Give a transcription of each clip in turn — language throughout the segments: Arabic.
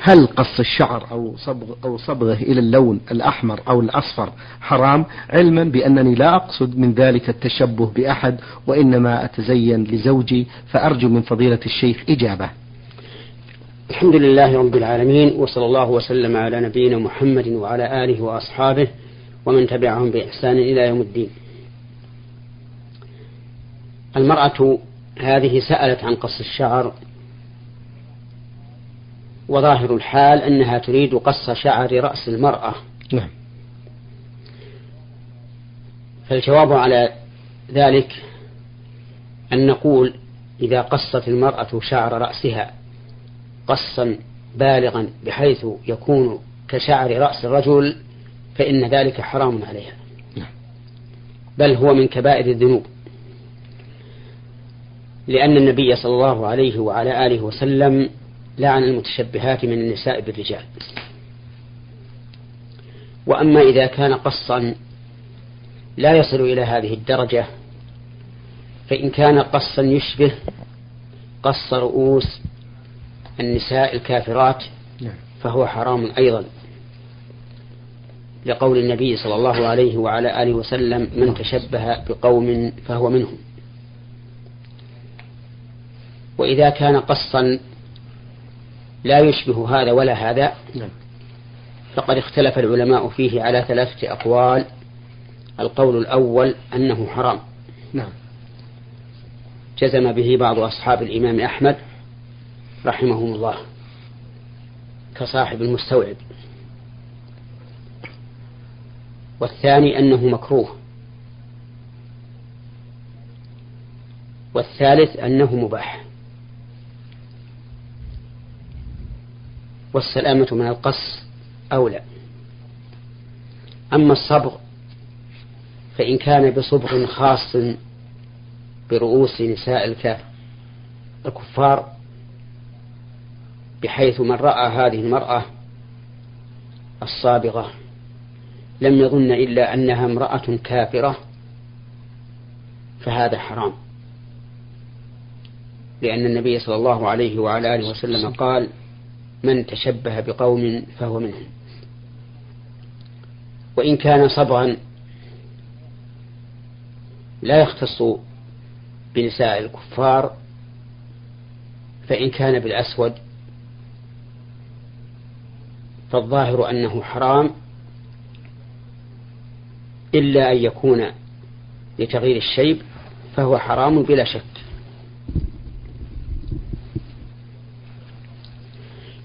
هل قص الشعر أو صبغ أو صبغه إلى اللون الأحمر أو الأصفر حرام؟ علما بأنني لا أقصد من ذلك التشبه بأحد وإنما أتزين لزوجي فأرجو من فضيلة الشيخ إجابة. الحمد لله رب العالمين وصلى الله وسلم على نبينا محمد وعلى آله وأصحابه ومن تبعهم بإحسان إلى يوم الدين. المرأة هذه سألت عن قص الشعر وظاهر الحال أنها تريد قص شعر رأس المرأة. نعم. فالجواب على ذلك أن نقول إذا قصت المرأة شعر رأسها قصا بالغا بحيث يكون كشعر رأس الرجل فإن ذلك حرام عليها. نعم. بل هو من كبائر الذنوب. لأن النبي صلى الله عليه وعلى آله وسلم لعن المتشبهات من النساء بالرجال. وأما إذا كان قصا لا يصل إلى هذه الدرجة فإن كان قصا يشبه قص رؤوس النساء الكافرات نعم. فهو حرام أيضا. لقول النبي صلى الله عليه وعلى آله وسلم من تشبه بقوم فهو منهم. وإذا كان قصا لا يشبه هذا ولا هذا. نعم. فقد اختلف العلماء فيه على ثلاثة أقوال. القول الأول أنه حرام. نعم. جزم به بعض أصحاب الإمام أحمد رحمهم الله كصاحب المستوعب. والثاني أنه مكروه. والثالث أنه مباح. والسلامة من القص أولى أما الصبغ فإن كان بصبغ خاص برؤوس نساء الكفار بحيث من رأى هذه المرأة الصابغة لم يظن إلا أنها امرأة كافرة فهذا حرام. لأن النبي صلى الله عليه وعلى آله وسلم قال من تشبه بقوم فهو منهم. وإن كان صبغا لا يختص بنساء الكفار فإن كان بالأسود فالظاهر أنه حرام إلا أن يكون لتغيير الشيب فهو حرام بلا شك.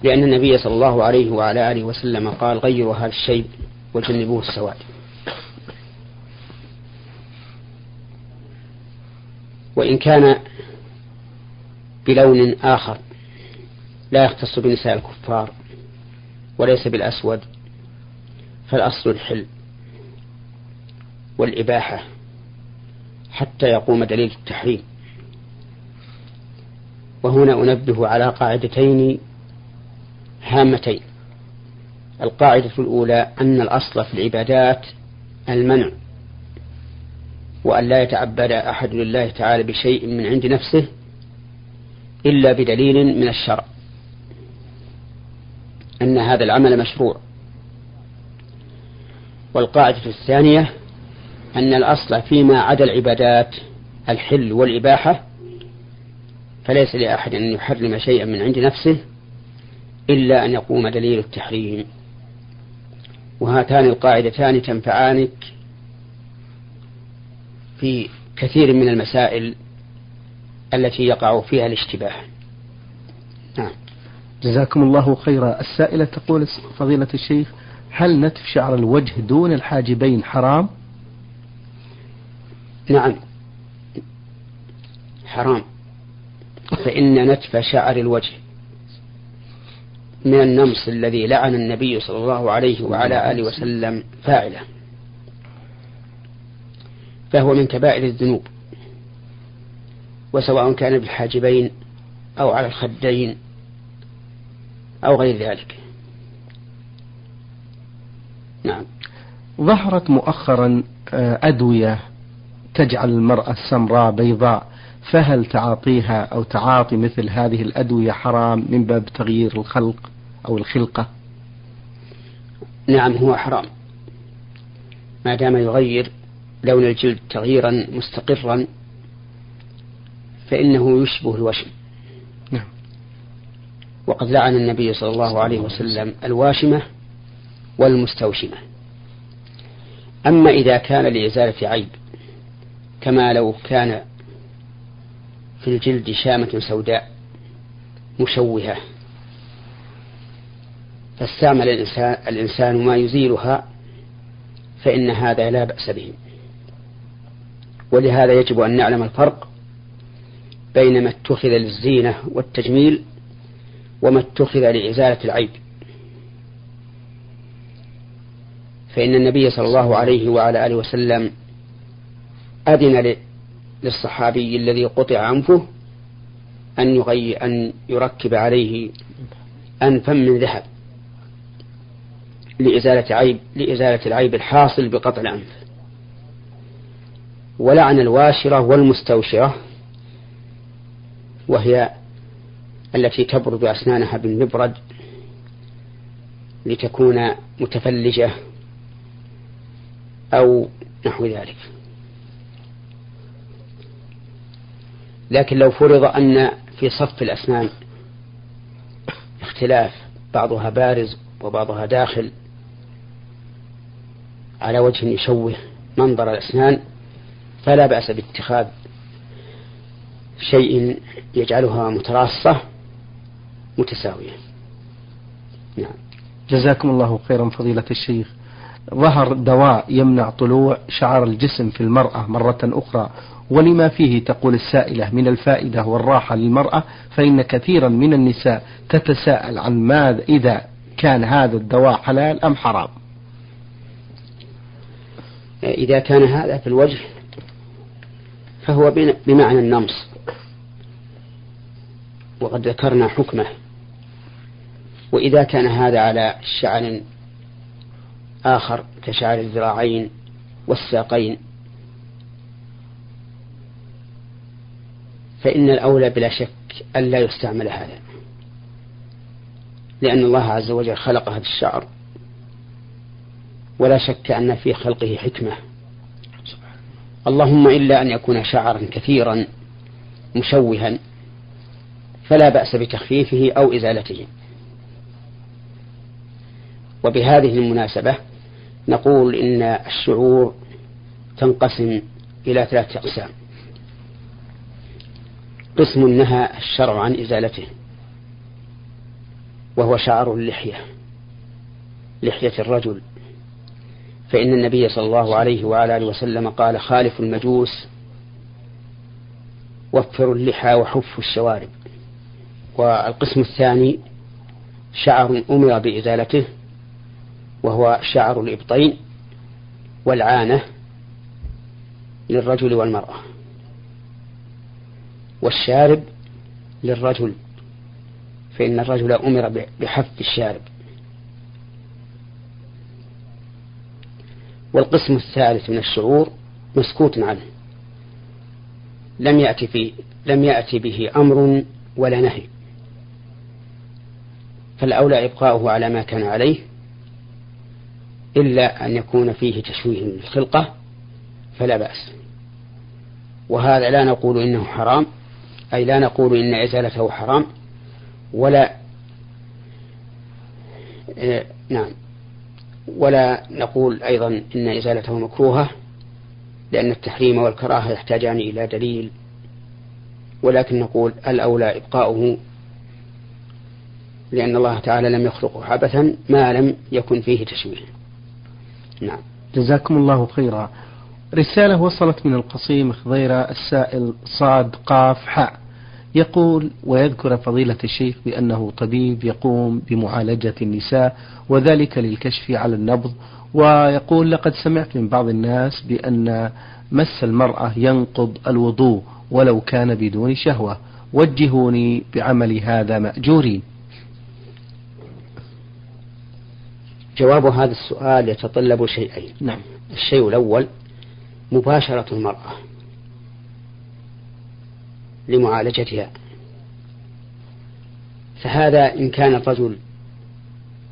لأن النبي صلى الله عليه وعلى آله وسلم قال غيروا هذا الشيب وجنبوه السواد. وإن كان بلون آخر لا يختص بنساء الكفار وليس بالأسود فالأصل الحل والإباحة حتى يقوم دليل التحريم. وهنا أنبه على قاعدتين هامتين. القاعدة الأولى أن الأصل في العبادات المنع وأن لا يتعبد أحد لله تعالى بشيء من عند نفسه إلا بدليل من الشرع. أن هذا العمل مشروع. والقاعدة الثانية أن الأصل فيما عدا العبادات الحل والإباحة فليس لأحد أن يحرم شيئا من عند نفسه إلا أن يقوم دليل التحريم. وهاتان القاعدتان تنفعانك في كثير من المسائل التي يقع فيها الاشتباه. نعم. جزاكم الله خيرا. السائلة تقول فضيلة الشيخ هل نتف شعر الوجه دون الحاجبين حرام؟ نعم. حرام. فإن نتف شعر الوجه من النمص الذي لعن النبي صلى الله عليه وعلى آله وسلم فاعله. فهو من كبائر الذنوب. وسواء كان بالحاجبين أو على الخدين أو غير ذلك. نعم. ظهرت مؤخرا أدوية تجعل المرأة السمراء بيضاء. فهل تعاطيها أو تعاطي مثل هذه الأدوية حرام من باب تغيير الخلق أو الخلقة؟ نعم هو حرام. ما دام يغير لون الجلد تغييرا مستقرا فإنه يشبه الوشم. نعم. وقد لعن النبي صلى الله عليه وسلم الواشمة والمستوشمة. أما إذا كان لإزالة عيب كما لو كان في الجلد شامة سوداء مشوهة. فاستعمل الإنسان, الإنسان ما يزيلها فإن هذا لا بأس به. ولهذا يجب أن نعلم الفرق بين ما اتخذ للزينة والتجميل وما اتخذ لإزالة العيب. فإن النبي صلى الله عليه وعلى آله وسلم أذن للصحابي الذي قطع أنفه أن يغي أن يركب عليه أنفا من ذهب لإزالة عيب لإزالة العيب الحاصل بقطع الأنف ولعن الواشرة والمستوشرة وهي التي تبرد أسنانها بالمبرد لتكون متفلجة أو نحو ذلك. لكن لو فرض أن في صف الأسنان اختلاف بعضها بارز وبعضها داخل على وجه يشوه منظر الأسنان فلا بأس باتخاذ شيء يجعلها متراصة متساوية. نعم. جزاكم الله خيرا فضيلة الشيخ. ظهر دواء يمنع طلوع شعر الجسم في المرأة مرة أخرى. ولما فيه تقول السائلة من الفائدة والراحة للمرأة فإن كثيرا من النساء تتساءل عن ماذا إذا كان هذا الدواء حلال أم حرام. إذا كان هذا في الوجه فهو بمعنى النمص وقد ذكرنا حكمه. وإذا كان هذا على شعر آخر كشعر الذراعين والساقين. فإن الأولى بلا شك ألا يستعمل هذا لأن الله عز وجل خلق هذا الشعر ولا شك أن في خلقه حكمة. اللهم إلا أن يكون شعرا كثيرا مشوها فلا بأس بتخفيفه أو إزالته. وبهذه المناسبة نقول إن الشعور تنقسم إلى ثلاثة أقسام. قسم نهى الشرع عن إزالته وهو شعر اللحية لحية الرجل. فإن النبي صلى الله عليه وعلى آله وسلم قال خالف المجوس وفروا اللحى وحفوا الشوارب. والقسم الثاني شعر أمر بإزالته وهو شعر الإبطين والعانة للرجل والمرأة. والشارب للرجل فإن الرجل أمر بحف الشارب. والقسم الثالث من الشعور مسكوت عنه. لم يأتي في لم يأتي به أمر ولا نهي. فالأولى إبقاؤه على ما كان عليه إلا أن يكون فيه تشويه للخلقة فلا بأس. وهذا لا نقول إنه حرام أي لا نقول إن إزالته حرام ولا إيه نعم ولا نقول أيضا إن إزالته مكروهة لأن التحريم والكراهة يحتاجان إلى دليل. ولكن نقول الأولى إبقاؤه لأن الله تعالى لم يخلقه عبثا ما لم يكن فيه تشويه. نعم. جزاكم الله خيرا. رسالة وصلت من القصيم خضيرة السائل صاد قاف حاء. يقول ويذكر فضيلة الشيخ بأنه طبيب يقوم بمعالجة النساء وذلك للكشف على النبض ويقول لقد سمعت من بعض الناس بأن مس المرأة ينقض الوضوء ولو كان بدون شهوة. وجهوني بعمل هذا مأجورين. جواب هذا السؤال يتطلب شيئين. نعم. الشيء الأول مباشرة المرأة لمعالجتها. فهذا إن كان الرجل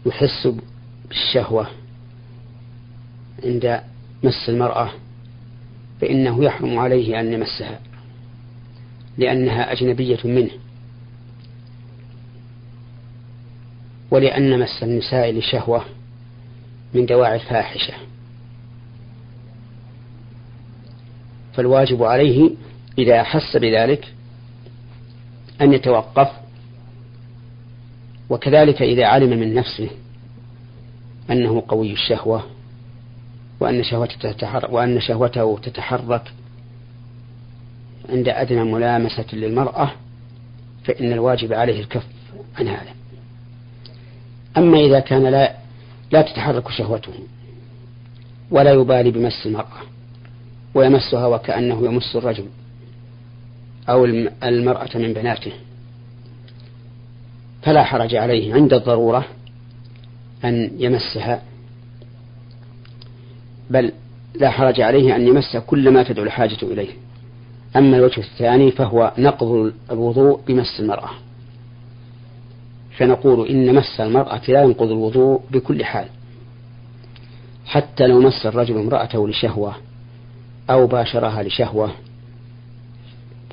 يحس بالشهوة عند مس المرأة فإنه يحرم عليه أن يمسها لأنها أجنبية منه. ولأن مس النساء لشهوة من دواعي الفاحشة. فالواجب عليه إذا أحس بذلك أن يتوقف وكذلك إذا علم من نفسه أنه قوي الشهوة وأن شهوته تتحرك وأن شهوته تتحرك عند أدنى ملامسة للمرأة فإن الواجب عليه الكف عن هذا. أما إذا كان لا لا تتحرك شهوته ولا يبالي بمس المرأة ويمسها وكأنه يمس الرجل أو المرأة من بناته. فلا حرج عليه عند الضرورة أن يمسها بل لا حرج عليه أن يمس كل ما تدعو الحاجة إليه. أما الوجه الثاني فهو نقض الوضوء بمس المرأة. فنقول إن مس المرأة لا ينقض الوضوء بكل حال. حتى لو مس الرجل امرأته لشهوة أو باشرها لشهوة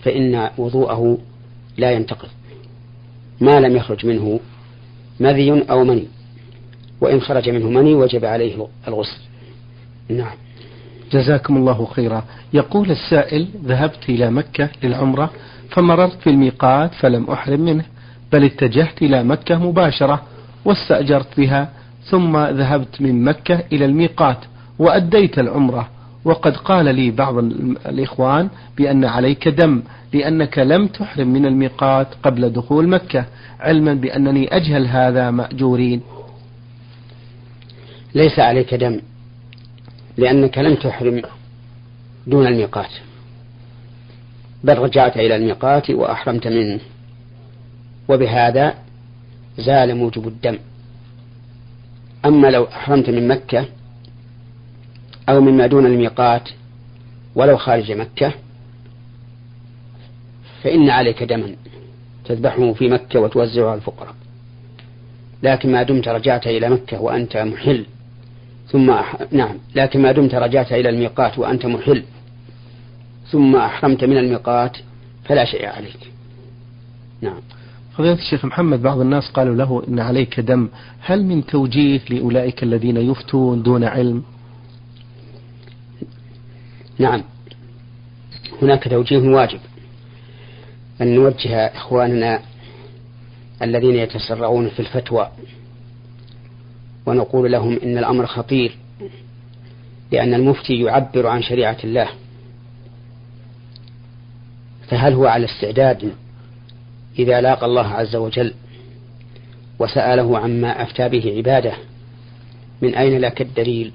فإن وضوءه لا ينتقض. ما لم يخرج منه مذي أو مني. وإن خرج منه مني وجب عليه الغسل. نعم. جزاكم الله خيرا. يقول السائل ذهبت إلى مكة للعمرة فمررت في الميقات فلم أحرم منه. بل اتجهت إلى مكة مباشرة واستأجرت بها ثم ذهبت من مكة إلى الميقات وأديت العمرة. وقد قال لي بعض الإخوان بأن عليك دم لأنك لم تحرم من الميقات قبل دخول مكة علما بأنني أجهل هذا مأجورين. ليس عليك دم لأنك لم تحرم دون الميقات بل رجعت إلى الميقات وأحرمت منه. وبهذا زال موجب الدم. أما لو أحرمت من مكة أو مما دون الميقات ولو خارج مكة فإن عليك دما تذبحه في مكة وتوزعه على الفقراء. لكن ما دمت رجعت إلى مكة وأنت محل. ثم أح... نعم لكن ما دمت رجعت إلى الميقات وأنت محل. ثم أحرمت من الميقات فلا شيء عليك. نعم. فضيلة الشيخ محمد بعض الناس قالوا له إن عليك دم. هل من توجيه لأولئك الذين يفتون دون علم؟ نعم. هناك توجيه واجب. أن نوجه إخواننا الذين يتسرعون في الفتوى ونقول لهم إن الأمر خطير لأن المفتي يعبر عن شريعة الله. فهل هو على استعداد إذا لاقى الله عز وجل وسأله عما أفتى به عباده من أين لك الدليل؟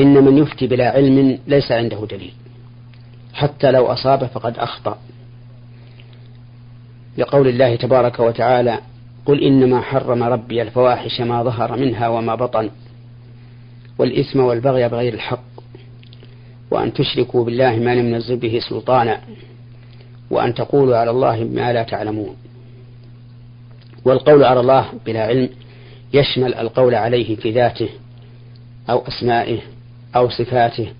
إن من يفتي بلا علم ليس عنده دليل حتى لو أصاب فقد أخطأ. لقول الله تبارك وتعالى قل إنما حرم ربي الفواحش ما ظهر منها وما بطن والإثم والبغي بغير الحق وأن تشركوا بالله ما لم ينزل به سلطانا. وأن تقولوا على الله ما لا تعلمون. والقول على الله بلا علم يشمل القول عليه في ذاته أو أسمائه أو صفاته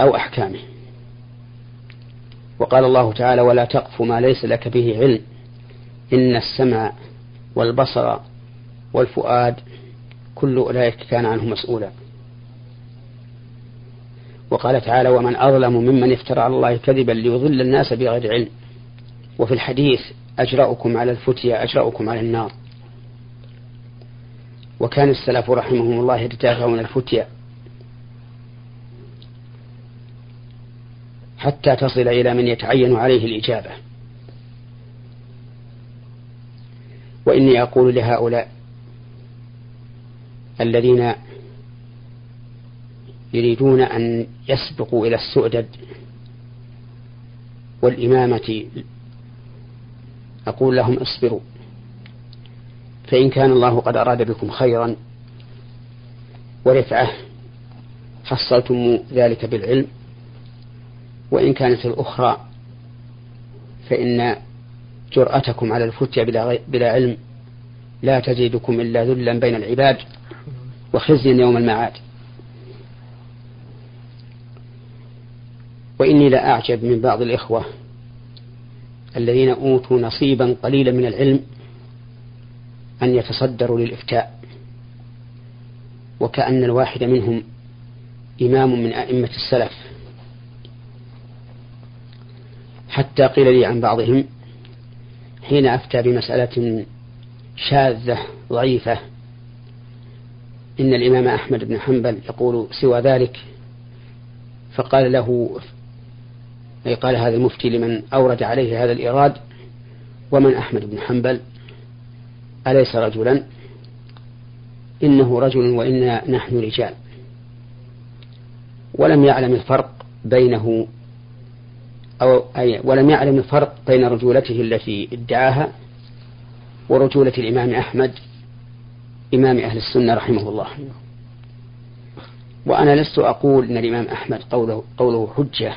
أو أحكامه. وقال الله تعالى ولا تقف ما ليس لك به علم. إن السمع والبصر والفؤاد كل أولئك كان عنه مسؤولا. وقال تعالى ومن أظلم ممن افترى على الله كذبا ليضل الناس بغير علم. وفي الحديث أجرأكم على الفتية أجرأكم على النار. وكان السلف رحمهم الله يتدافعون الفتية. حتى تصل إلى من يتعين عليه الإجابة. وإني أقول لهؤلاء الذين يريدون أن يسبقوا إلى السؤدد والإمامة. أقول لهم اصبروا فإن كان الله قد أراد بكم خيرا ورفعة حصلتم ذلك بالعلم وإن كانت الأخرى فإن جرأتكم على الفتية بلا, بلا علم لا تزيدكم إلا ذلا بين العباد وخزيا يوم المعاد. وإني لأعجب من بعض الإخوة الذين أوتوا نصيبا قليلا من العلم أن يتصدروا للإفتاء وكأن الواحد منهم إمام من أئمة السلف. حتى قيل لي عن بعضهم حين أفتى بمسألة شاذة ضعيفة إن الإمام أحمد بن حنبل يقول سوى ذلك فقال له أي قال هذا المفتي لمن أورد عليه هذا الإيراد ومن أحمد بن حنبل. أليس رجلا؟ إنه رجل وإنا نحن رجال. ولم يعلم الفرق بينه أو أي ولم يعلم الفرق بين رجولته التي ادعاها ورجولة الإمام أحمد إمام أهل السنة رحمه الله. وأنا لست أقول أن الإمام أحمد قوله, قوله حجة.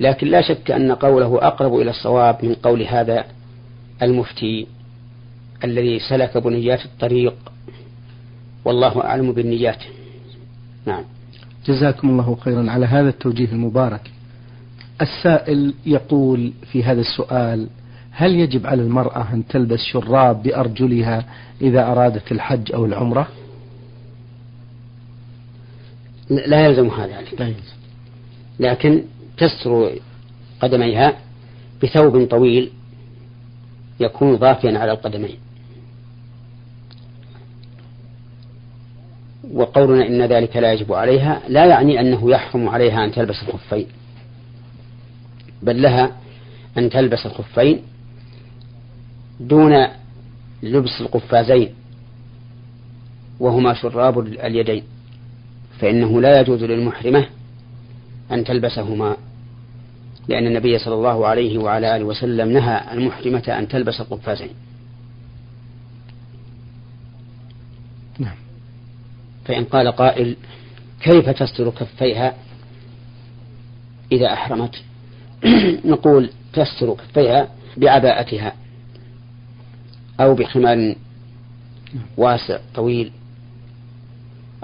لكن لا شك أن قوله أقرب إلى الصواب من قول هذا المفتي الذي سلك بنيات الطريق والله أعلم بالنيات. نعم. جزاكم الله خيرا على هذا التوجيه المبارك. السائل يقول في هذا السؤال هل يجب على المرأة أن تلبس شراب بأرجلها إذا أرادت الحج أو العمرة؟ لا يلزم هذا. طيب. لكن تستر قدميها بثوب طويل يكون ضافيا على القدمين. وقولنا إن ذلك لا يجب عليها لا يعني أنه يحرم عليها أن تلبس الخفين بل لها أن تلبس الخفين دون لبس القفازين وهما شراب اليدين فإنه لا يجوز للمحرمة أن تلبسهما. لأن النبي صلى الله عليه وعلى آله وسلم نهى المحرمة أن تلبس القفازين نعم. فإن قال قائل كيف تستر كفيها؟ إذا أحرمت. نقول تستر كفيها بعباءتها أو بخمار واسع طويل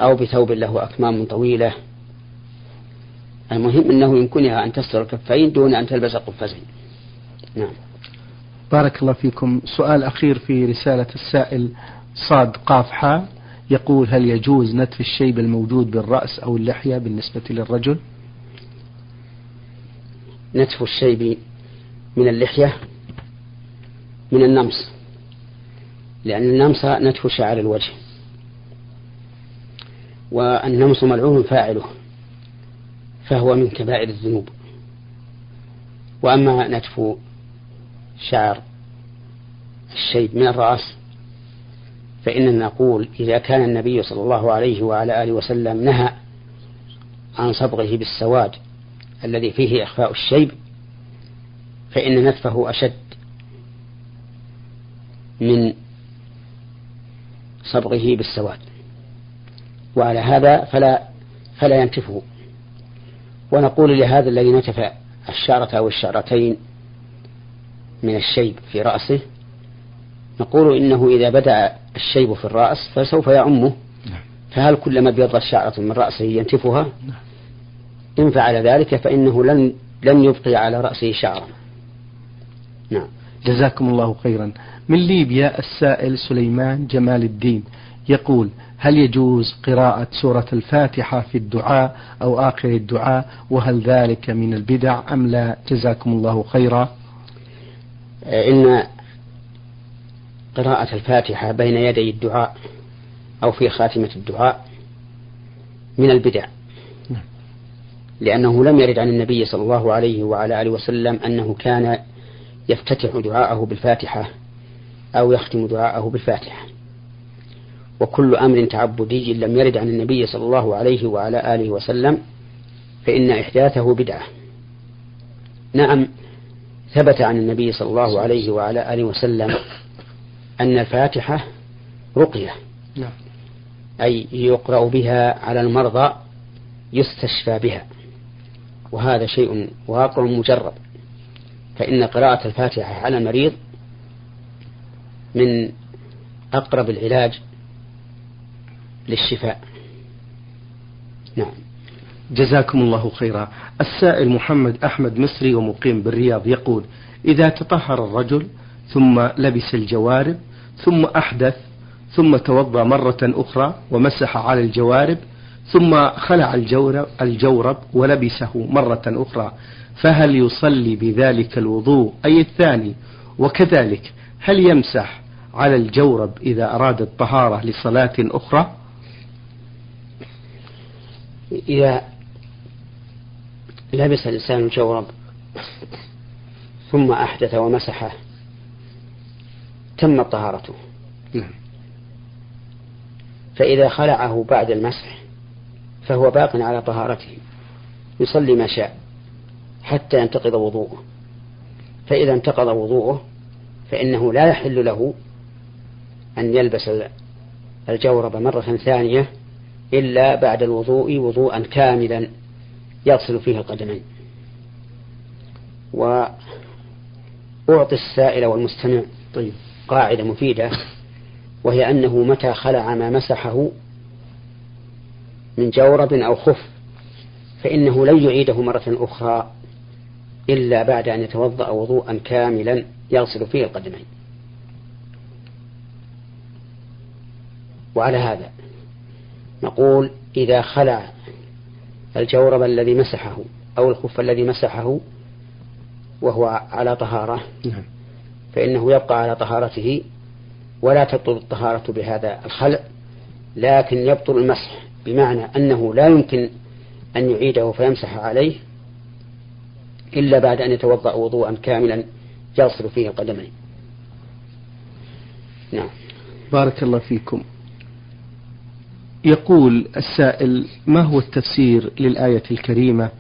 أو بثوب له أكمام طويلة المهم أنه يمكنها أن تستر الكفين دون أن تلبس قفازين نعم. بارك الله فيكم. سؤال أخير في رسالة السائل صاد قاف حاء يقول هل يجوز نتف الشيب الموجود بالرأس أو اللحية بالنسبة للرجل؟ نتف الشيب من اللحية من النمص. لأن النمص نتف شعر الوجه والنمص ملعون فاعله. فهو من كبائر الذنوب. وأما نتف شعر الشيب من الرأس فإننا نقول إذا كان النبي صلى الله عليه وعلى آله وسلم نهى عن صبغه بالسواد الذي فيه إخفاء الشيب فإن نتفه أشد من صبغه بالسواد. وعلى هذا فلا فلا ينتفه. ونقول لهذا الذي نتف الشعرة أو الشعرتين من الشيب في رأسه نقول إنه إذا بدأ الشيب في الرأس فسوف يعمه. نعم. فهل كلما ابيضت شعرة من رأسه ينتفها؟ نعم. إن فعل ذلك فإنه لن لن يبقي على رأسه شعرا نعم. جزاكم الله خيرا. من ليبيا السائل سليمان جمال الدين. يقول هل يجوز قراءة سورة الفاتحة في الدعاء أو آخر الدعاء؟ وهل ذلك من البدع أم لا؟ جزاكم الله خيرا. إن قراءة الفاتحة بين يدي الدعاء أو في خاتمة الدعاء من البدع. نعم. لأنه لم يرد عن النبي صلى الله عليه وعلى آله وسلم أنه كان يفتتح دعاءه بالفاتحة أو يختم دعاءه بالفاتحة. وكل أمر تعبدي لم يرد عن النبي صلى الله عليه وعلى آله وسلم فإن إحداثه بدعة. نعم ثبت عن النبي صلى الله عليه وعلى آله وسلم أن الفاتحة رقية. نعم. أي يقرأ بها على المرضى يستشفى بها. وهذا شيء واقع مجرب فإن قراءة الفاتحة على المريض من أقرب العلاج للشفاء. نعم. جزاكم الله خيرا. السائل محمد أحمد مصري ومقيم بالرياض يقول إذا تطهر الرجل ثم لبس الجوارب ثم أحدث ثم توضأ مرة أخرى ومسح على الجوارب ثم خلع الجورب, الجورب ولبسه مرة أخرى فهل يصلي بذلك الوضوء؟ أي الثاني؟ وكذلك هل يمسح على الجورب إذا أراد الطهارة لصلاة أخرى؟ إذا لبس الإنسان الجورب ثم أحدث ومسحه تمت طهارته نعم. فإذا خلعه بعد المسح فهو باق على طهارته يصلي ما شاء حتى ينتقض وضوءه فإذا انتقض وضوءه فإنه لا يحل له أن يلبس الجورب مرة ثانية إلا بعد الوضوء وضوءا كاملا يغسل فيه القدمين. وأعطي السائل والمستمع طيب. قاعدة مفيدة وهي أنه متى خلع ما مسحه من جورب أو خف فإنه لن يعيده مرة أخرى إلا بعد أن يتوضأ وضوءا كاملا يغسل فيه القدمين. وعلى هذا نقول إذا خلع الجورب الذي مسحه أو الخف الذي مسحه وهو على طهارة نعم. فإنه يبقى على طهارته ولا تبطل الطهارة بهذا الخلع لكن يبطل المسح بمعنى أنه لا يمكن أن يعيده فيمسح عليه إلا بعد أن يتوضأ وضوءا كاملا يغسل فيه القدمين. نعم. بارك الله فيكم. يقول السائل ما هو التفسير للآية الكريمة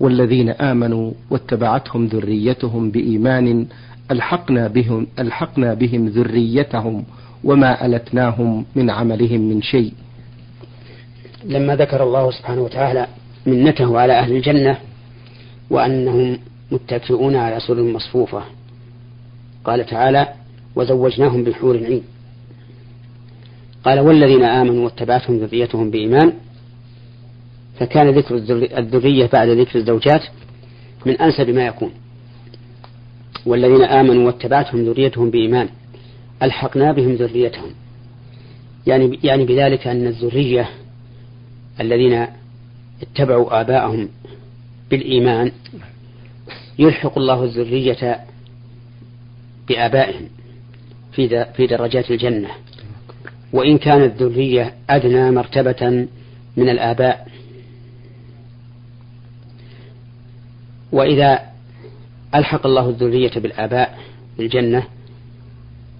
والذين آمنوا واتبعتهم ذريتهم بإيمان ألحقنا بهم ألحقنا بهم ذريتهم وما ألتناهم من عملهم من شيء. لما ذكر الله سبحانه وتعالى منته على أهل الجنة وأنهم متكئون على سر مصفوفة قال تعالى وزوجناهم بالحور العين قال والذين آمنوا واتبعتهم ذريتهم بإيمان فكان ذكر الذرية بعد ذكر الزوجات من أنسب ما يكون. والذين آمنوا واتبعتهم ذريتهم بإيمان ألحقنا بهم ذريتهم. يعني يعني بذلك أن الذرية الذين اتبعوا آباءهم بالإيمان يلحق الله الذرية بآبائهم في في درجات الجنة. وإن كانت الذرية أدنى مرتبة من الآباء. وإذا ألحق الله الذرية بالآباء في الجنة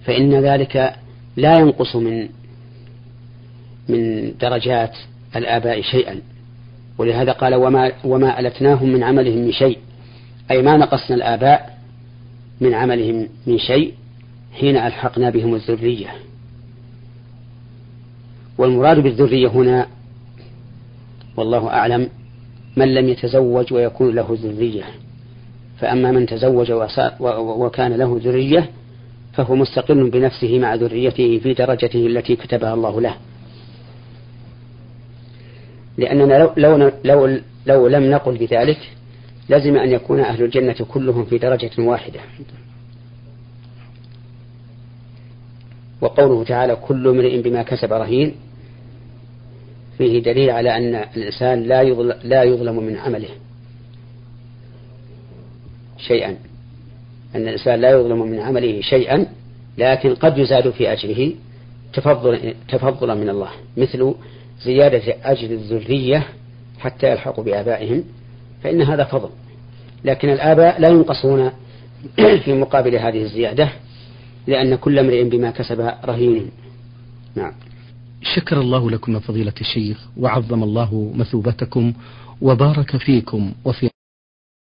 فإن ذلك لا ينقص من من درجات الآباء شيئا. ولهذا قال وما وما ألتناهم من عملهم من شيء. أي ما نقصنا الآباء من عملهم من شيء حين ألحقنا بهم الذرية. والمراد بالذرية هنا والله أعلم من لم يتزوج ويكون له ذرية. فأما من تزوج وكان له ذرية فهو مستقل بنفسه مع ذريته في درجته التي كتبها الله له. لأننا لو, لو, لو, لو لم نقل بذلك لازم أن يكون أهل الجنة كلهم في درجة واحدة. وقوله تعالى كل امرئ بما كسب رهين فيه دليل على أن الإنسان لا يظلم, لا يظلم من عمله شيئا. أن الإنسان لا يظلم من عمله شيئا لكن قد يزاد في أجره تفضل تفضلا من الله مثل زيادة أجر الذرية حتى يلحقوا بآبائهم فإن هذا فضل. لكن الآباء لا ينقصون في مقابل هذه الزيادة لأن كل امرئ بما كسب رهين. نعم. شكر الله لكم فضيلة الشيخ وعظم الله مثوبتكم وبارك فيكم وفي